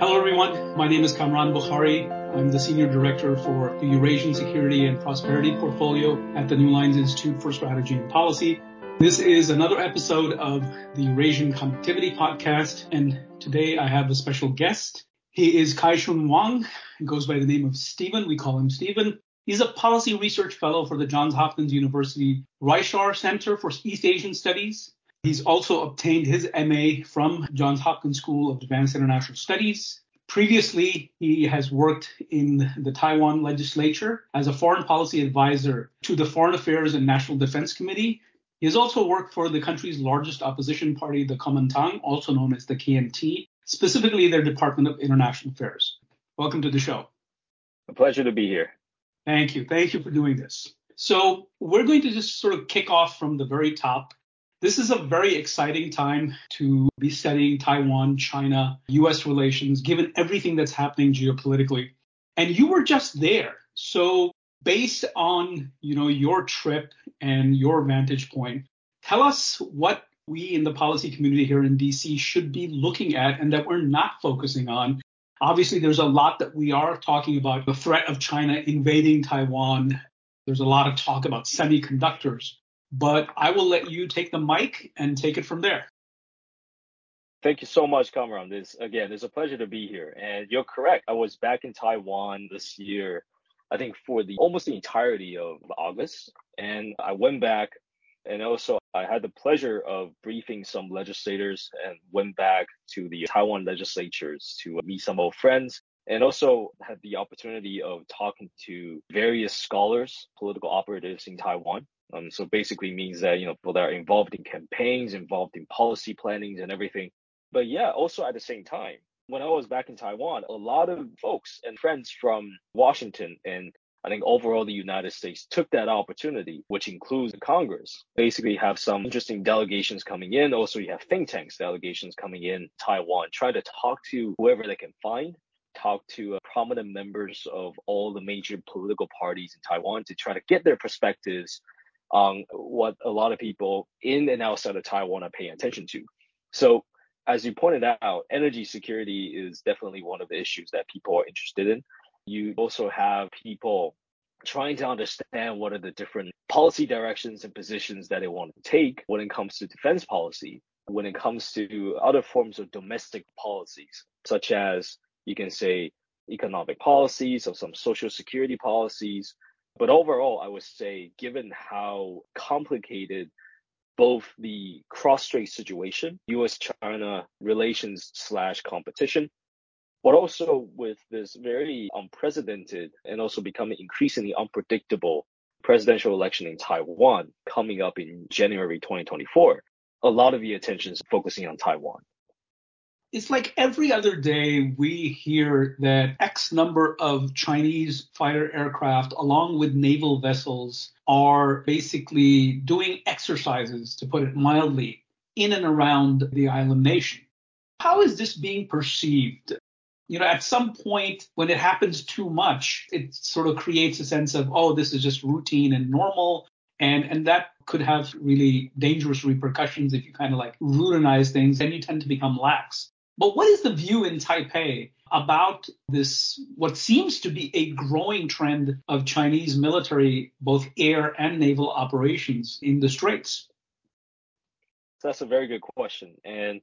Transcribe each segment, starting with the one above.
Hello, everyone. My name is Kamran Bokhari. I'm the Senior Director for the Eurasian Security and Prosperity Portfolio at the New Lines Institute for Strategy and Policy. This is another episode of the Eurasian Connectivity Podcast, and today I have a special guest. He is Kai-Shun Wang. He goes by the name of Steven. We call him Steven. He's a policy research fellow for the Johns Hopkins University Reischauer Center for East Asian Studies He's also obtained his MA from Johns Hopkins School of Advanced International Studies. Previously, he has worked in the Taiwan legislature as a foreign policy advisor to the Foreign Affairs and National Defense Committee. He has also worked for the country's largest opposition party, the Kuomintang, also known as the KMT, specifically their Department of International Affairs. Welcome to the show. A pleasure to be here. Thank you. Thank you for doing this. So, we're going to just sort of kick off from the very top this is a very exciting time to be studying Taiwan, China, US relations, given everything that's happening geopolitically. And you were just there. So based on, you know, your trip and your vantage point, tell us what we in the policy community here in DC should be looking at and that we're not focusing on. Obviously, there's a lot that we are talking about the threat of China invading Taiwan. There's a lot of talk about semiconductors but I will let you take the mic and take it from there. Thank you so much, Kamran. This again, it's a pleasure to be here. And you're correct. I was back in Taiwan this year, I think for the almost the entirety of August. And I went back and also I had the pleasure of briefing some legislators and went back to the Taiwan legislatures to meet some old friends and also had the opportunity of talking to various scholars, political operatives in Taiwan um, so basically means that, you know, people that are involved in campaigns, involved in policy plannings and everything. But yeah, also at the same time, when I was back in Taiwan, a lot of folks and friends from Washington and I think overall the United States took that opportunity, which includes Congress. Basically have some interesting delegations coming in. Also you have think tanks delegations coming in Taiwan, try to talk to whoever they can find talk to uh, prominent members of all the major political parties in Taiwan to try to get their perspectives on what a lot of people in and outside of Taiwan are paying attention to. So, as you pointed out, energy security is definitely one of the issues that people are interested in. You also have people trying to understand what are the different policy directions and positions that they want to take when it comes to defense policy, when it comes to other forms of domestic policies, such as you can say economic policies or some social security policies, but overall, I would say, given how complicated both the cross-strait situation, U.S.-China relations slash competition, but also with this very unprecedented and also becoming increasingly unpredictable presidential election in Taiwan coming up in January 2024, a lot of the attention is focusing on Taiwan it's like every other day we hear that X number of Chinese fighter aircraft, along with naval vessels, are basically doing exercises, to put it mildly, in and around the island nation. How is this being perceived? You know, at some point when it happens too much, it sort of creates a sense of, oh, this is just routine and normal. And, and that could have really dangerous repercussions if you kind of like routinize things and you tend to become lax. But what is the view in Taipei about this, what seems to be a growing trend of Chinese military, both air and naval operations in the Straits? That's a very good question. And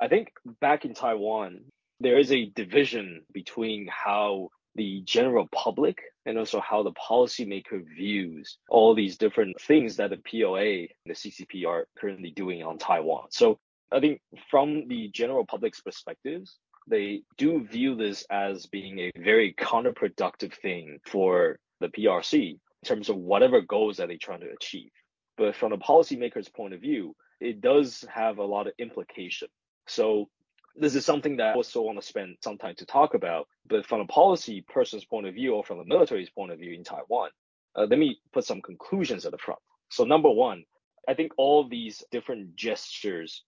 I think back in Taiwan, there is a division between how the general public and also how the policymaker views all these different things that the PLA and the CCP are currently doing on Taiwan. So I think from the general public's perspectives, they do view this as being a very counterproductive thing for the PRC in terms of whatever goals that they're trying to achieve. But from the policymaker's point of view, it does have a lot of implication. So this is something that I also want to spend some time to talk about. But from a policy person's point of view or from the military's point of view in Taiwan, uh, let me put some conclusions at the front. So number one, I think all these different gestures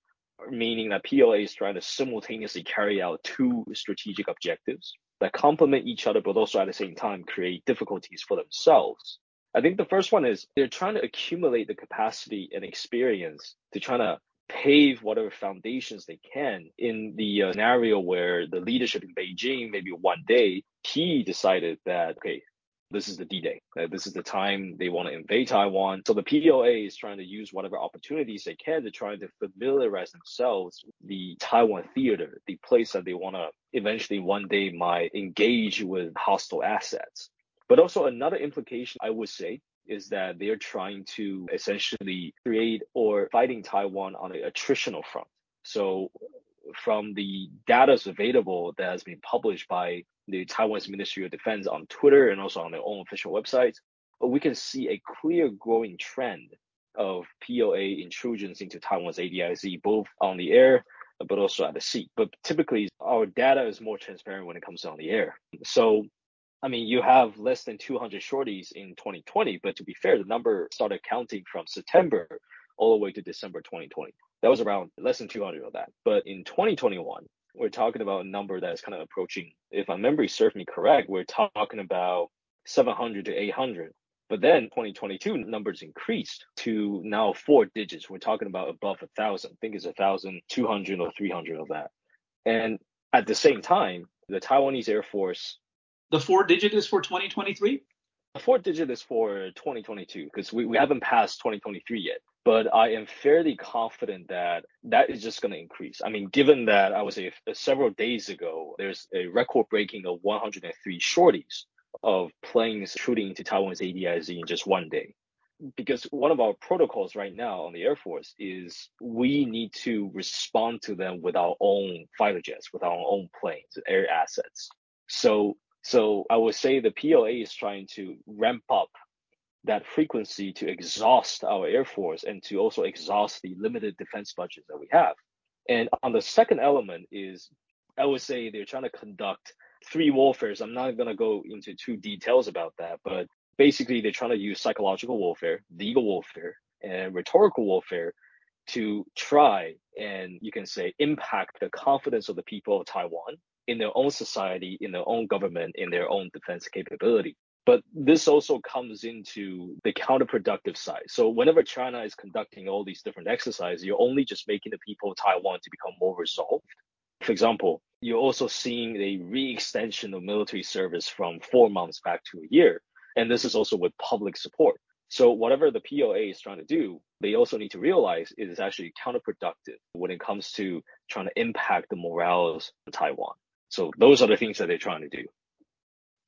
meaning that PLA is trying to simultaneously carry out two strategic objectives that complement each other, but also at the same time create difficulties for themselves. I think the first one is they're trying to accumulate the capacity and experience to try to pave whatever foundations they can in the uh, scenario where the leadership in Beijing, maybe one day, he decided that, okay, this is the D-Day. Uh, this is the time they want to invade Taiwan. So the PLA is trying to use whatever opportunities they can to try to familiarize themselves the Taiwan theater, the place that they want to eventually one day might engage with hostile assets. But also another implication I would say is that they're trying to essentially create or fighting Taiwan on an attritional front. So from the data available that has been published by the Taiwan's Ministry of Defense on Twitter and also on their own official websites, but we can see a clear growing trend of PLA intrusions into Taiwan's ADIZ, both on the air but also at the sea. But typically, our data is more transparent when it comes on the air. So I mean, you have less than 200 sorties in 2020, but to be fair, the number started counting from September all the way to December 2020. That was around less than 200 of that. But in 2021, we're talking about a number that's kind of approaching, if my memory serves me correct, we're talking about 700 to 800. But then 2022 numbers increased to now four digits. We're talking about above a thousand. I think it's a thousand two hundred or three hundred of that. And at the same time, the Taiwanese Air Force the four digit is for 2023? The four digit is for 2022 because we, we haven't passed 2023 yet. But I am fairly confident that that is just going to increase. I mean, given that I would say several days ago, there's a record breaking of 103 sorties of planes shooting into Taiwan's ADIZ in just one day because one of our protocols right now on the Air Force is we need to respond to them with our own fighter jets, with our own planes, air assets. So so I would say the PLA is trying to ramp up that frequency to exhaust our Air Force and to also exhaust the limited defense budget that we have. And on the second element is, I would say they're trying to conduct three warfares. I'm not going to go into too details about that, but basically they're trying to use psychological warfare, legal warfare, and rhetorical warfare to try and you can say impact the confidence of the people of Taiwan in their own society, in their own government, in their own defense capability. But this also comes into the counterproductive side. So whenever China is conducting all these different exercises, you're only just making the people of Taiwan to become more resolved. For example, you're also seeing a re-extension of military service from four months back to a year. And this is also with public support. So whatever the PLA is trying to do, they also need to realize it is actually counterproductive when it comes to trying to impact the morals of Taiwan. So those are the things that they're trying to do.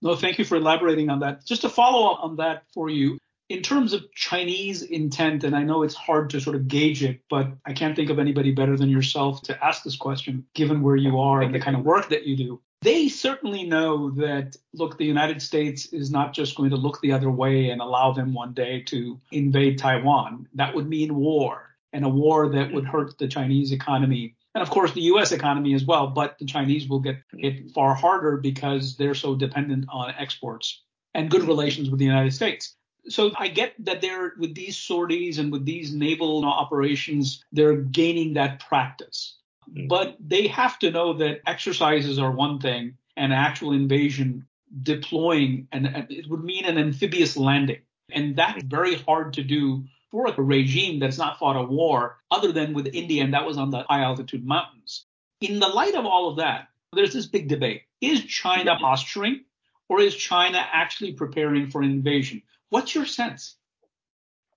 No, thank you for elaborating on that. Just to follow up on that for you, in terms of Chinese intent, and I know it's hard to sort of gauge it, but I can't think of anybody better than yourself to ask this question, given where you are and the kind of work that you do. They certainly know that, look, the United States is not just going to look the other way and allow them one day to invade Taiwan. That would mean war, and a war that would hurt the Chinese economy and of course the U.S. economy as well. But the Chinese will get hit far harder because they're so dependent on exports and good relations with the United States. So I get that they're with these sorties and with these naval operations, they're gaining that practice. Mm-hmm. But they have to know that exercises are one thing and actual invasion deploying and it would mean an amphibious landing. And that's very hard to do for a regime that's not fought a war other than with India, and that was on the high altitude mountains. In the light of all of that, there's this big debate. Is China posturing or is China actually preparing for an invasion? What's your sense?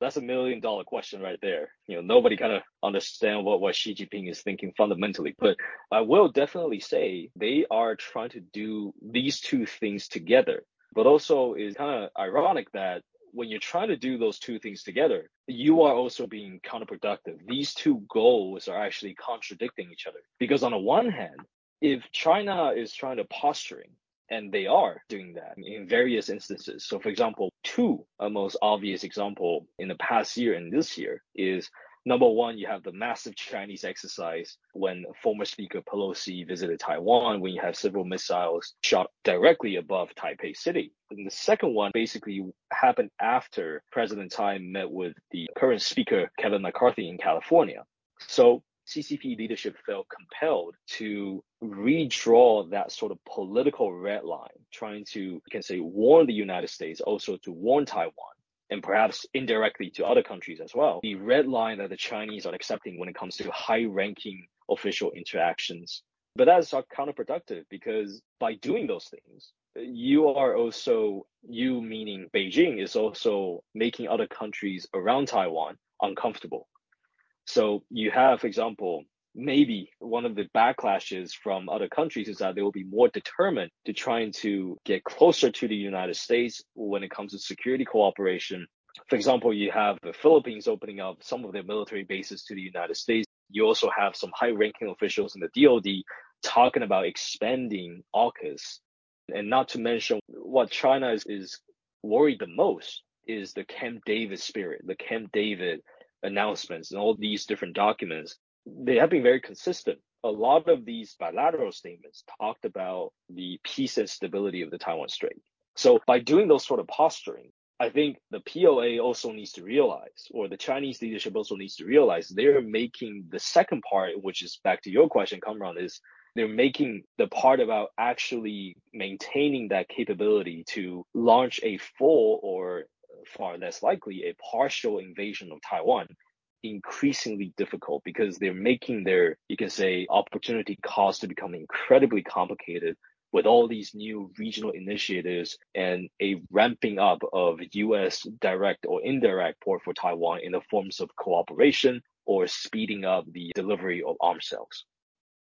That's a million dollar question right there. You know, nobody kind of understand what, what Xi Jinping is thinking fundamentally, but I will definitely say they are trying to do these two things together. But also is kind of ironic that when you're trying to do those two things together, you are also being counterproductive. These two goals are actually contradicting each other. Because on the one hand, if China is trying to posturing, and they are doing that in various instances. So for example, two a most obvious example in the past year and this year is Number one, you have the massive Chinese exercise when former Speaker Pelosi visited Taiwan, when you have several missiles shot directly above Taipei City. And the second one basically happened after President Tsai met with the current Speaker Kevin McCarthy in California. So CCP leadership felt compelled to redraw that sort of political red line, trying to, you can say, warn the United States, also to warn Taiwan and perhaps indirectly to other countries as well, the red line that the Chinese are accepting when it comes to high ranking official interactions. But that's counterproductive because by doing those things, you are also, you meaning Beijing, is also making other countries around Taiwan uncomfortable. So you have, for example, maybe one of the backlashes from other countries is that they will be more determined to trying to get closer to the United States when it comes to security cooperation. For example, you have the Philippines opening up some of their military bases to the United States. You also have some high ranking officials in the DoD talking about expanding AUKUS. And not to mention what China is, is worried the most is the Camp David spirit, the Camp David announcements and all these different documents they have been very consistent. A lot of these bilateral statements talked about the peace and stability of the Taiwan Strait. So by doing those sort of posturing, I think the PLA also needs to realize, or the Chinese leadership also needs to realize, they're making the second part, which is back to your question, Kamran, is they're making the part about actually maintaining that capability to launch a full or far less likely a partial invasion of Taiwan increasingly difficult because they're making their, you can say, opportunity cost to become incredibly complicated with all these new regional initiatives and a ramping up of US direct or indirect port for Taiwan in the forms of cooperation or speeding up the delivery of arms sales.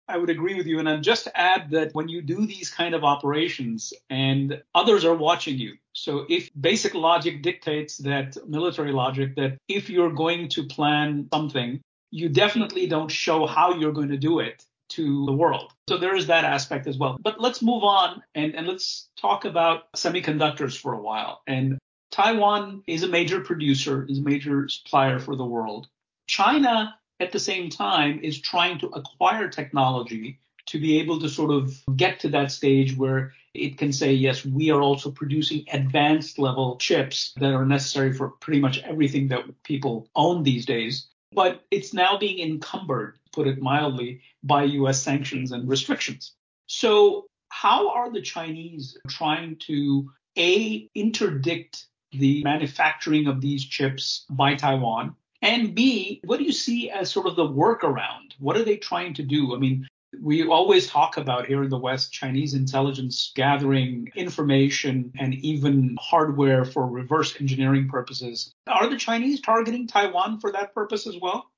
I would agree with you. And then just add that when you do these kind of operations and others are watching you, so if basic logic dictates that military logic, that if you're going to plan something, you definitely don't show how you're going to do it to the world. So there is that aspect as well. But let's move on and, and let's talk about semiconductors for a while. And Taiwan is a major producer, is a major supplier for the world. China at the same time is trying to acquire technology to be able to sort of get to that stage where it can say, yes, we are also producing advanced level chips that are necessary for pretty much everything that people own these days. But it's now being encumbered, put it mildly, by US sanctions and restrictions. So how are the Chinese trying to A, interdict the manufacturing of these chips by Taiwan? And B, what do you see as sort of the workaround? What are they trying to do? I mean, we always talk about here in the West Chinese intelligence gathering information and even hardware for reverse engineering purposes. Are the Chinese targeting Taiwan for that purpose as well?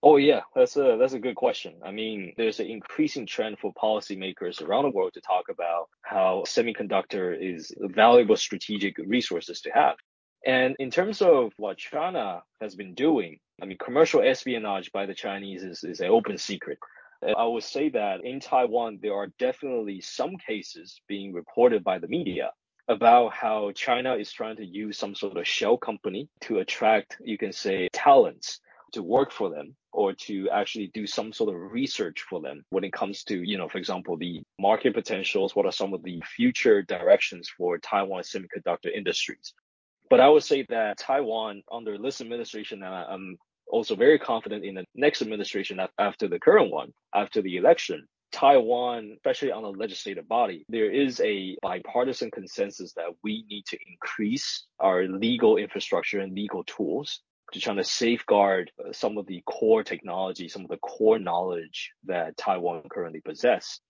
Oh yeah, that's a that's a good question. I mean, there's an increasing trend for policymakers around the world to talk about how semiconductor is valuable strategic resources to have. And in terms of what China has been doing, I mean, commercial espionage by the Chinese is, is an open secret. I would say that in Taiwan, there are definitely some cases being reported by the media about how China is trying to use some sort of shell company to attract, you can say, talents to work for them or to actually do some sort of research for them when it comes to, you know, for example, the market potentials, what are some of the future directions for Taiwan semiconductor industries. But I would say that Taiwan under this administration, and I'm also very confident in the next administration after the current one, after the election, Taiwan, especially on the legislative body, there is a bipartisan consensus that we need to increase our legal infrastructure and legal tools to try to safeguard uh, some of the core technology, some of the core knowledge that Taiwan currently possess.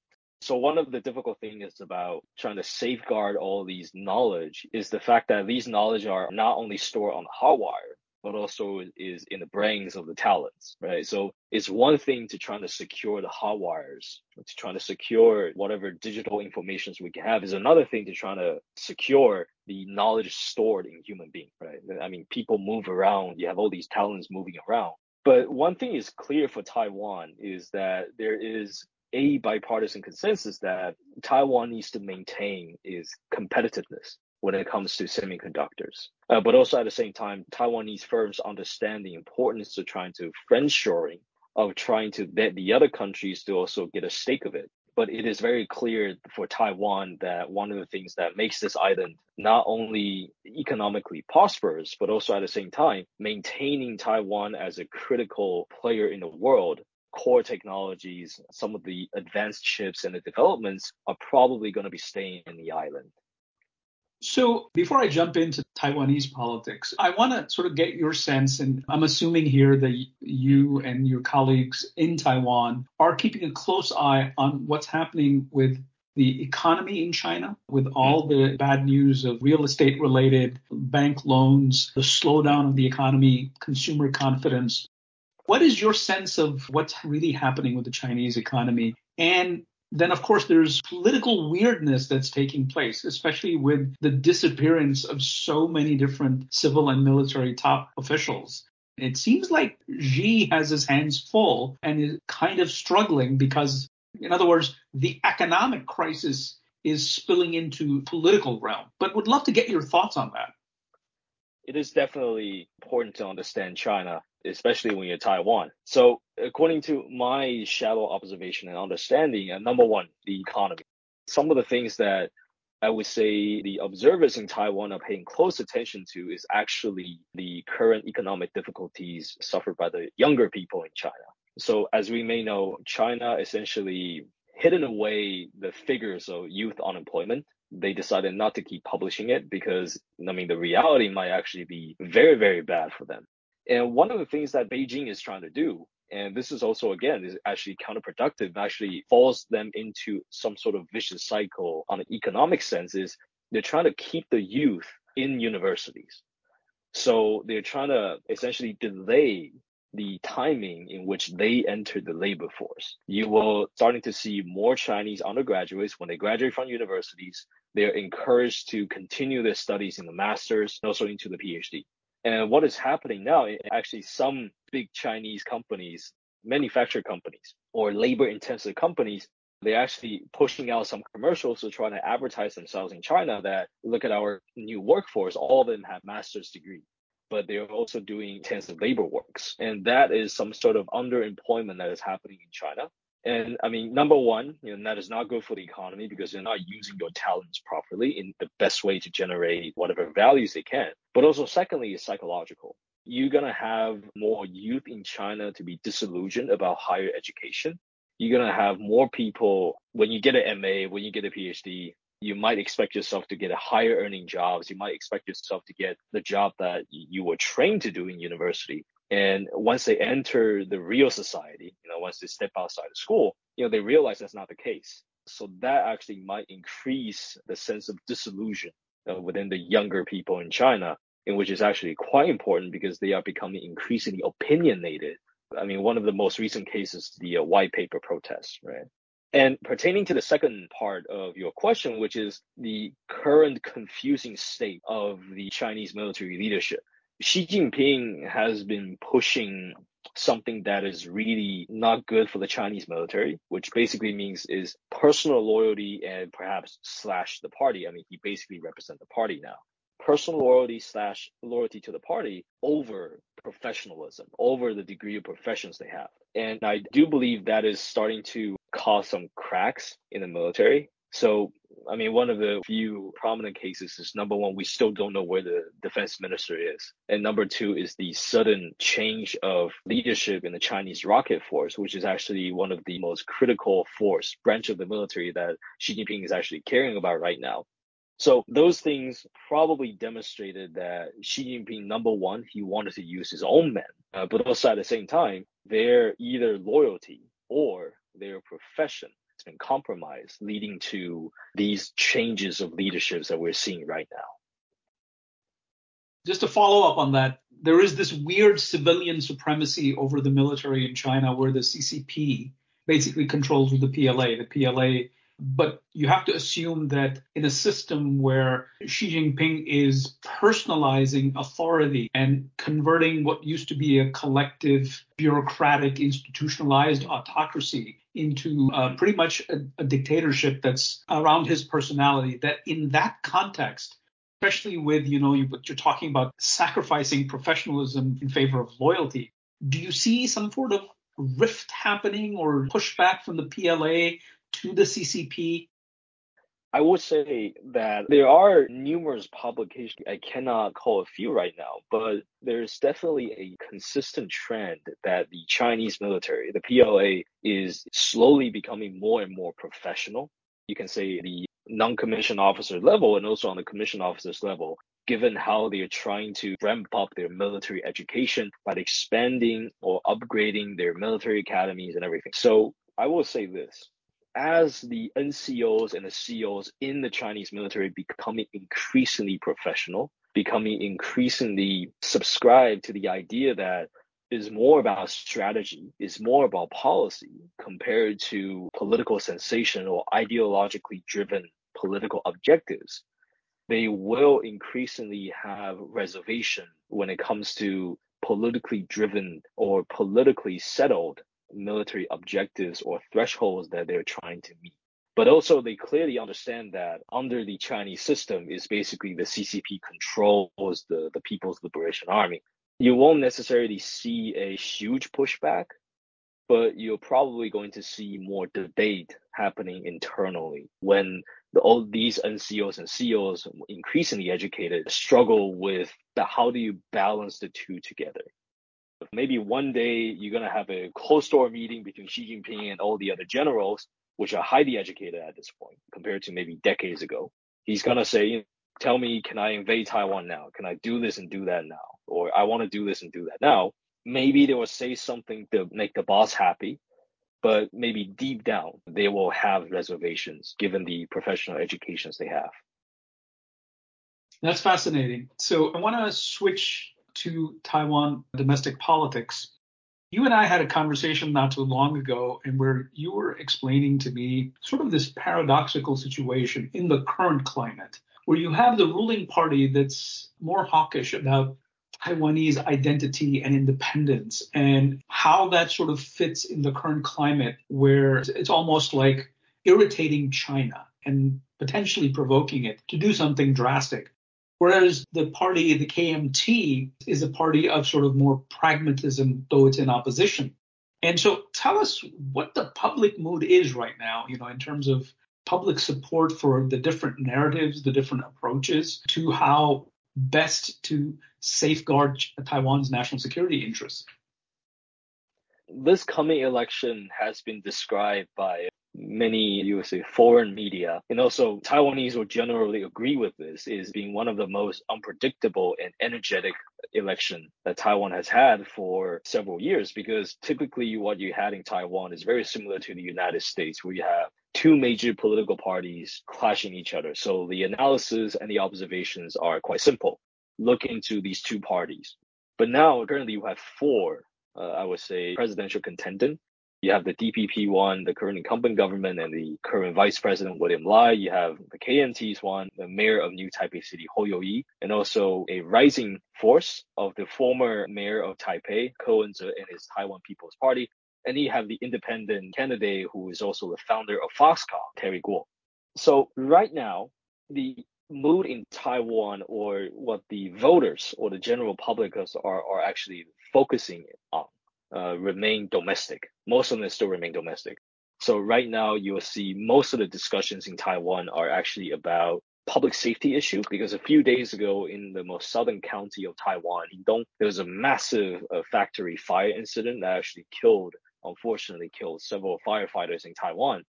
So one of the difficult things about trying to safeguard all these knowledge is the fact that these knowledge are not only stored on the hardwire, but also is in the brains of the talents, right? So it's one thing to try to secure the hardwires, to try to secure whatever digital informations we can have is another thing to try to secure the knowledge stored in human being, right? I mean, people move around, you have all these talents moving around. But one thing is clear for Taiwan is that there is a bipartisan consensus that Taiwan needs to maintain is competitiveness when it comes to semiconductors. Uh, but also at the same time, Taiwanese firms understand the importance of trying to friendshoring, of trying to get the other countries to also get a stake of it. But it is very clear for Taiwan that one of the things that makes this island not only economically prosperous, but also at the same time, maintaining Taiwan as a critical player in the world core technologies, some of the advanced chips and the developments are probably going to be staying in the island. So before I jump into Taiwanese politics, I want to sort of get your sense, and I'm assuming here that you and your colleagues in Taiwan are keeping a close eye on what's happening with the economy in China, with all the bad news of real estate related bank loans, the slowdown of the economy, consumer confidence. What is your sense of what's really happening with the Chinese economy? And then, of course, there's political weirdness that's taking place, especially with the disappearance of so many different civil and military top officials. It seems like Xi has his hands full and is kind of struggling because, in other words, the economic crisis is spilling into political realm. But would love to get your thoughts on that. It is definitely important to understand China especially when you're Taiwan. So according to my shallow observation and understanding, uh, number one, the economy. Some of the things that I would say the observers in Taiwan are paying close attention to is actually the current economic difficulties suffered by the younger people in China. So as we may know, China essentially hidden away the figures of youth unemployment. They decided not to keep publishing it because, I mean, the reality might actually be very, very bad for them. And one of the things that Beijing is trying to do, and this is also again is actually counterproductive, actually falls them into some sort of vicious cycle on an economic sense is they're trying to keep the youth in universities. So they're trying to essentially delay the timing in which they enter the labor force. You will starting to see more Chinese undergraduates when they graduate from universities, they're encouraged to continue their studies in the master's and also into the PhD. And what is happening now, actually, some big Chinese companies, manufacturer companies, or labor intensive companies, they're actually pushing out some commercials to try to advertise themselves in China that look at our new workforce, all of them have master's degree, but they're also doing intensive labor works. And that is some sort of underemployment that is happening in China. And I mean, number one, you know, that is not good for the economy because you're not using your talents properly in the best way to generate whatever values they can. But also, secondly, is psychological. You're to have more youth in China to be disillusioned about higher education. You're to have more people, when you get an MA, when you get a PhD, you might expect yourself to get a higher earning jobs. You might expect yourself to get the job that you were trained to do in university. And once they enter the real society, you know, once they step outside of school, you know, they realize that's not the case. So that actually might increase the sense of disillusion uh, within the younger people in China, in which is actually quite important because they are becoming increasingly opinionated. I mean, one of the most recent cases, the uh, white paper protests, right? And pertaining to the second part of your question, which is the current confusing state of the Chinese military leadership, Xi Jinping has been pushing something that is really not good for the Chinese military, which basically means is personal loyalty and perhaps slash the party. I mean, he basically represents the party now. Personal loyalty slash loyalty to the party over professionalism, over the degree of professions they have. And I do believe that is starting to cause some cracks in the military. So I mean, one of the few prominent cases is number one, we still don't know where the defense minister is. And number two is the sudden change of leadership in the Chinese rocket force, which is actually one of the most critical force branch of the military that Xi Jinping is actually caring about right now. So those things probably demonstrated that Xi Jinping, number one, he wanted to use his own men, uh, but also at the same time, their either loyalty or their profession has been compromised, leading to these changes of leaderships that we're seeing right now. Just to follow up on that, there is this weird civilian supremacy over the military in China where the CCP basically controls the PLA. The PLA but you have to assume that in a system where Xi Jinping is personalizing authority and converting what used to be a collective, bureaucratic, institutionalized autocracy into uh, pretty much a, a dictatorship that's around his personality, that in that context, especially with, you know, you, you're talking about sacrificing professionalism in favor of loyalty, do you see some sort of rift happening or pushback from the PLA to the CCP? I would say that there are numerous publications. I cannot call a few right now, but there's definitely a consistent trend that the Chinese military, the PLA, is slowly becoming more and more professional. You can say the non-commissioned officer level and also on the commissioned officers level, given how they are trying to ramp up their military education by expanding or upgrading their military academies and everything. So I will say this. As the NCOs and the COs in the Chinese military becoming increasingly professional, becoming increasingly subscribed to the idea that is more about strategy, is more about policy compared to political sensation or ideologically driven political objectives. They will increasingly have reservation when it comes to politically driven or politically settled military objectives or thresholds that they're trying to meet. But also they clearly understand that under the Chinese system is basically the CCP controls the, the People's Liberation Army you won't necessarily see a huge pushback, but you're probably going to see more debate happening internally when the, all these NCOs and COs, increasingly educated, struggle with the, how do you balance the two together. Maybe one day you're going to have a closed door meeting between Xi Jinping and all the other generals, which are highly educated at this point compared to maybe decades ago. He's going to say, tell me, can I invade Taiwan now? Can I do this and do that now? Or I want to do this and do that now. Maybe they will say something to make the boss happy, but maybe deep down they will have reservations given the professional educations they have. That's fascinating. So I want to switch to Taiwan domestic politics. You and I had a conversation not too long ago, and where you were explaining to me sort of this paradoxical situation in the current climate where you have the ruling party that's more hawkish about Taiwanese identity and independence and how that sort of fits in the current climate where it's almost like irritating China and potentially provoking it to do something drastic. Whereas the party, the KMT, is a party of sort of more pragmatism, though it's in opposition. And so tell us what the public mood is right now, you know, in terms of public support for the different narratives, the different approaches to how best to safeguard Taiwan's national security interests. This coming election has been described by many you would say foreign media and also Taiwanese will generally agree with this is being one of the most unpredictable and energetic election that Taiwan has had for several years because typically what you had in Taiwan is very similar to the United States where you have two major political parties clashing each other. So the analysis and the observations are quite simple. Look into these two parties. But now currently you have four, uh, I would say, presidential contenders you have the DPP one, the current incumbent government, and the current vice president William Lai. You have the KMT's one, the mayor of New Taipei City Hou You-yi, and also a rising force of the former mayor of Taipei, Ko Wen-je, and his Taiwan People's Party. And you have the independent candidate who is also the founder of Foxconn, Terry Gou. So right now, the mood in Taiwan or what the voters or the general public are, are actually focusing on uh, remain domestic. Most of them still remain domestic. So right now you will see most of the discussions in Taiwan are actually about public safety issues because a few days ago in the most southern county of Taiwan, Dong, there was a massive uh, factory fire incident that actually killed, unfortunately killed several firefighters in Taiwan.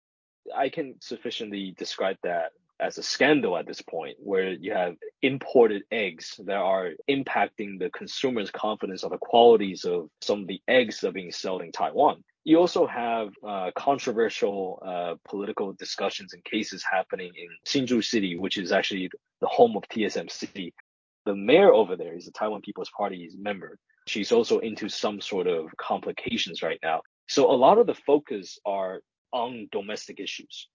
I can sufficiently describe that as a scandal at this point, where you have imported eggs that are impacting the consumer's confidence of the qualities of some of the eggs that are being sold in Taiwan. You also have uh, controversial uh, political discussions and cases happening in Hsinchu City, which is actually the home of TSMC. The mayor over there is a Taiwan People's Party member. She's also into some sort of complications right now. So a lot of the focus are on domestic issues.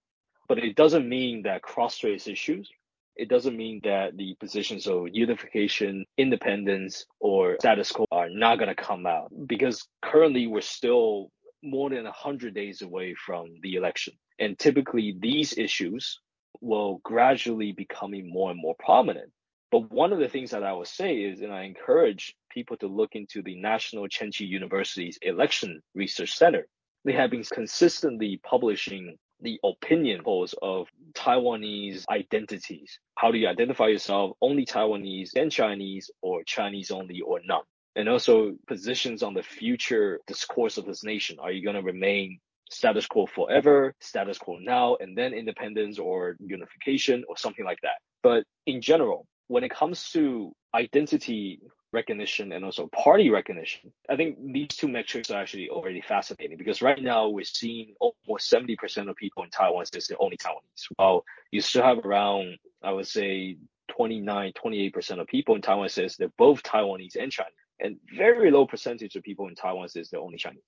But it doesn't mean that cross-strait issues, it doesn't mean that the positions of unification, independence, or status quo are not going to come out because currently we're still more than 100 days away from the election. And typically these issues will gradually becoming more and more prominent. But one of the things that I would say is, and I encourage people to look into the National Cheng Chi University's Election Research Center. They have been consistently publishing the opinion polls of Taiwanese identities. How do you identify yourself? Only Taiwanese and Chinese or Chinese only or none? And also positions on the future discourse of this nation. Are you going to remain status quo forever, status quo now, and then independence or unification or something like that. But in general, when it comes to identity recognition and also party recognition, I think these two metrics are actually already fascinating because right now we're seeing almost 70% of people in Taiwan say they're only Taiwanese. While you still have around, I would say, 29, 28% of people in Taiwan says they're both Taiwanese and Chinese. And very low percentage of people in Taiwan says they're only Chinese.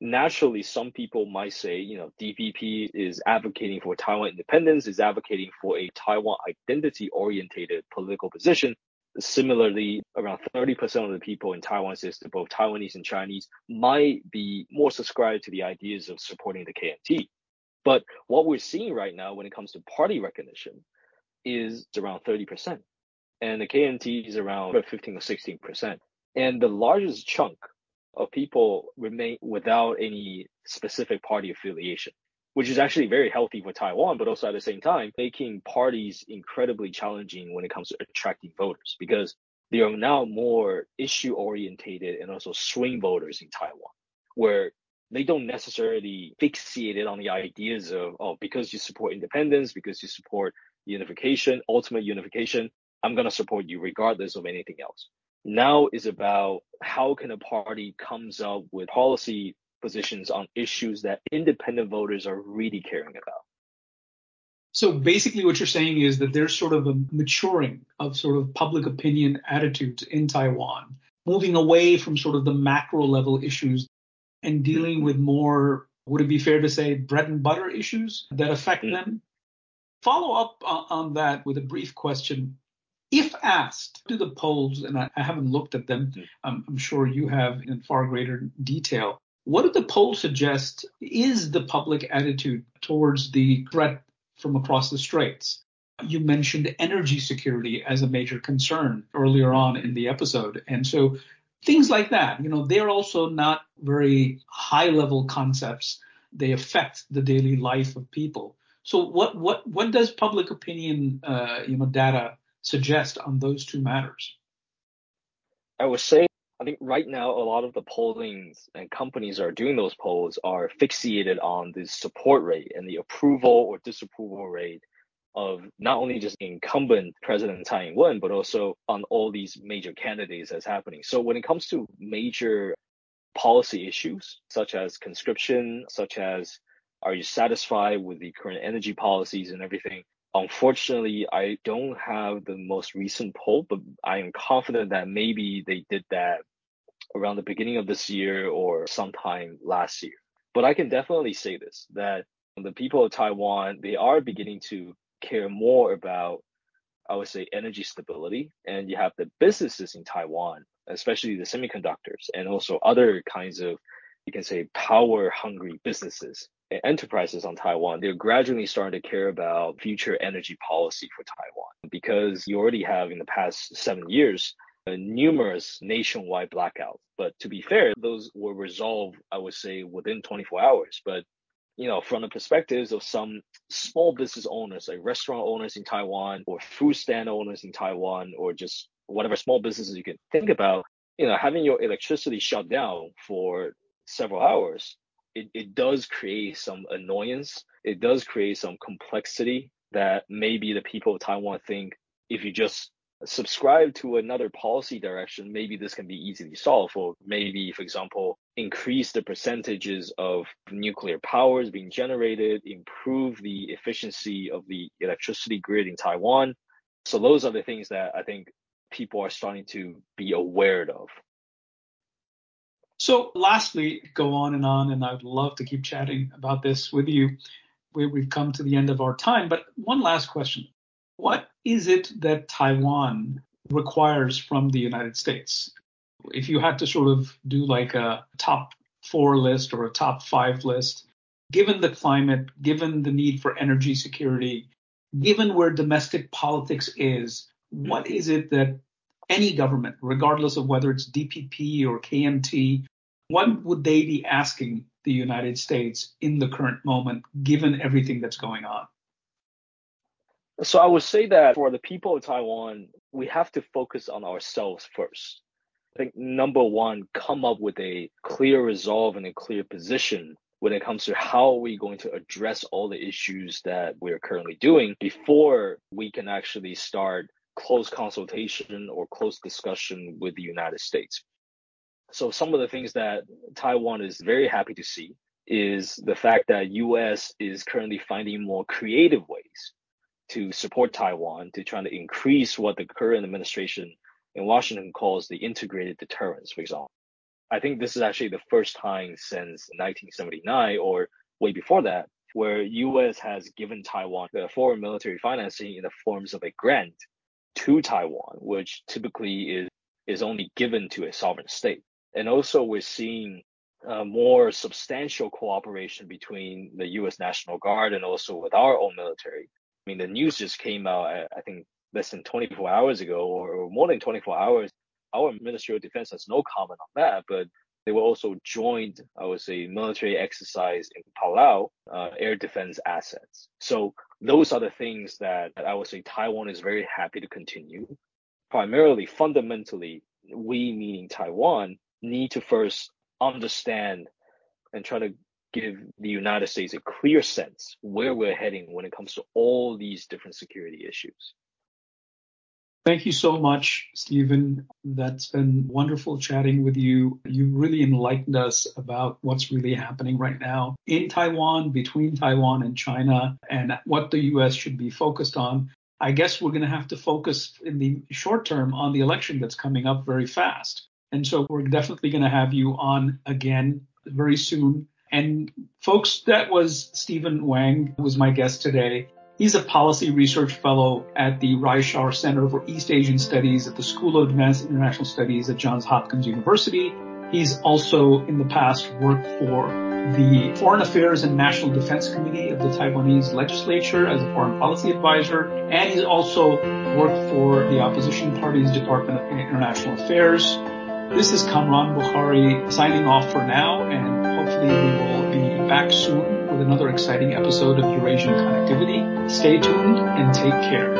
Naturally, some people might say, you know, DPP is advocating for Taiwan independence, is advocating for a Taiwan identity orientated political position. Similarly, around 30% of the people in Taiwan says that both Taiwanese and Chinese might be more subscribed to the ideas of supporting the KMT. But what we're seeing right now when it comes to party recognition is around 30%. And the KMT is around 15 or 16%. And the largest chunk of people remain without any specific party affiliation, which is actually very healthy for Taiwan, but also at the same time, making parties incredibly challenging when it comes to attracting voters because they are now more issue orientated and also swing voters in Taiwan, where they don't necessarily fixated on the ideas of, oh, because you support independence, because you support unification, ultimate unification, I'm going to support you regardless of anything else. Now is about how can a party comes up with policy positions on issues that independent voters are really caring about. So basically what you're saying is that there's sort of a maturing of sort of public opinion attitudes in Taiwan, moving away from sort of the macro level issues and dealing with more, would it be fair to say, bread and butter issues that affect mm-hmm. them? Follow up on that with a brief question. If asked, do the polls, and I, haven't looked at them, um, I'm sure you have in far greater detail. What did the poll suggest is the public attitude towards the threat from across the straits? You mentioned energy security as a major concern earlier on in the episode. And so things like that, you know, they're also not very high level concepts. They affect the daily life of people. So what what what does public opinion uh, you know data suggest on those two matters? I would say I think right now a lot of the pollings and companies are doing those polls are fixated on the support rate and the approval or disapproval rate of not only just incumbent President Tsai Ing-wen, but also on all these major candidates that's happening. So when it comes to major policy issues such as conscription, such as are you satisfied with the current energy policies and everything? Unfortunately, I don't have the most recent poll, but I am confident that maybe they did that around the beginning of this year or sometime last year. But I can definitely say this that the people of Taiwan, they are beginning to care more about, I would say, energy stability. And you have the businesses in Taiwan, especially the semiconductors and also other kinds of, you can say, power hungry businesses enterprises on Taiwan, they're gradually starting to care about future energy policy for Taiwan because you already have in the past seven years Uh, numerous nationwide blackouts. But to be fair, those were resolved, I would say, within 24 hours. But you know, from the perspectives of some small business owners, like restaurant owners in Taiwan or food stand owners in Taiwan, or just whatever small businesses you can think about, you know, having your electricity shut down for several hours it, it does create some annoyance. It does create some complexity that maybe the people of Taiwan think if you just subscribe to another policy direction, maybe this can be easily solved. Or maybe, for example, increase the percentages of nuclear powers being generated, improve the efficiency of the electricity grid in Taiwan. So those are the things that I think people are starting to be aware of. So, lastly, go on and on, and I'd love to keep chatting about this with you. We've come to the end of our time, but one last question. What is it that Taiwan requires from the United States? If you had to sort of do like a top four list or a top five list, given the climate, given the need for energy security, given where domestic politics is, what is it that any government, regardless of whether it's DPP or KMT, what would they be asking the United States in the current moment, given everything that's going on? So I would say that for the people of Taiwan, we have to focus on ourselves first. I think number one, come up with a clear resolve and a clear position when it comes to how are we going to address all the issues that we're currently doing before we can actually start close consultation or close discussion with the United States. So some of the things that Taiwan is very happy to see is the fact that US is currently finding more creative ways to support Taiwan to try to increase what the current administration in Washington calls the integrated deterrence, for example. I think this is actually the first time since 1979 or way before that where US has given Taiwan the foreign military financing in the forms of a grant to Taiwan, which typically is is only given to a sovereign state. And also we're seeing uh, more substantial cooperation between the U.S. National Guard and also with our own military. I mean, the news just came out, I think, less than 24 hours ago or more than 24 hours. Our Ministry of Defense has no comment on that, but they were also joined, I would say, military exercise in Palau, uh, air defense assets. So those are the things that I would say Taiwan is very happy to continue. Primarily, fundamentally, we meaning Taiwan need to first understand and try to give the United States a clear sense where we're heading when it comes to all these different security issues. Thank you so much, Steven. That's been wonderful chatting with you. You really enlightened us about what's really happening right now in Taiwan, between Taiwan and China, and what the U.S. should be focused on. I guess we're going to have to focus in the short term on the election that's coming up very fast. And so we're definitely going to have you on again very soon. And folks, that was Steven Wang, who was my guest today. He's a policy research fellow at the Reischauer Center for East Asian Studies at the School of Advanced International Studies at Johns Hopkins University. He's also in the past worked for the Foreign Affairs and National Defense Committee of the Taiwanese legislature as a foreign policy advisor. And he's also worked for the opposition party's Department of International Affairs. This is Kamran Bokhari signing off for now, and hopefully we will be back soon with another exciting episode of Eurasian Connectivity. Stay tuned and take care.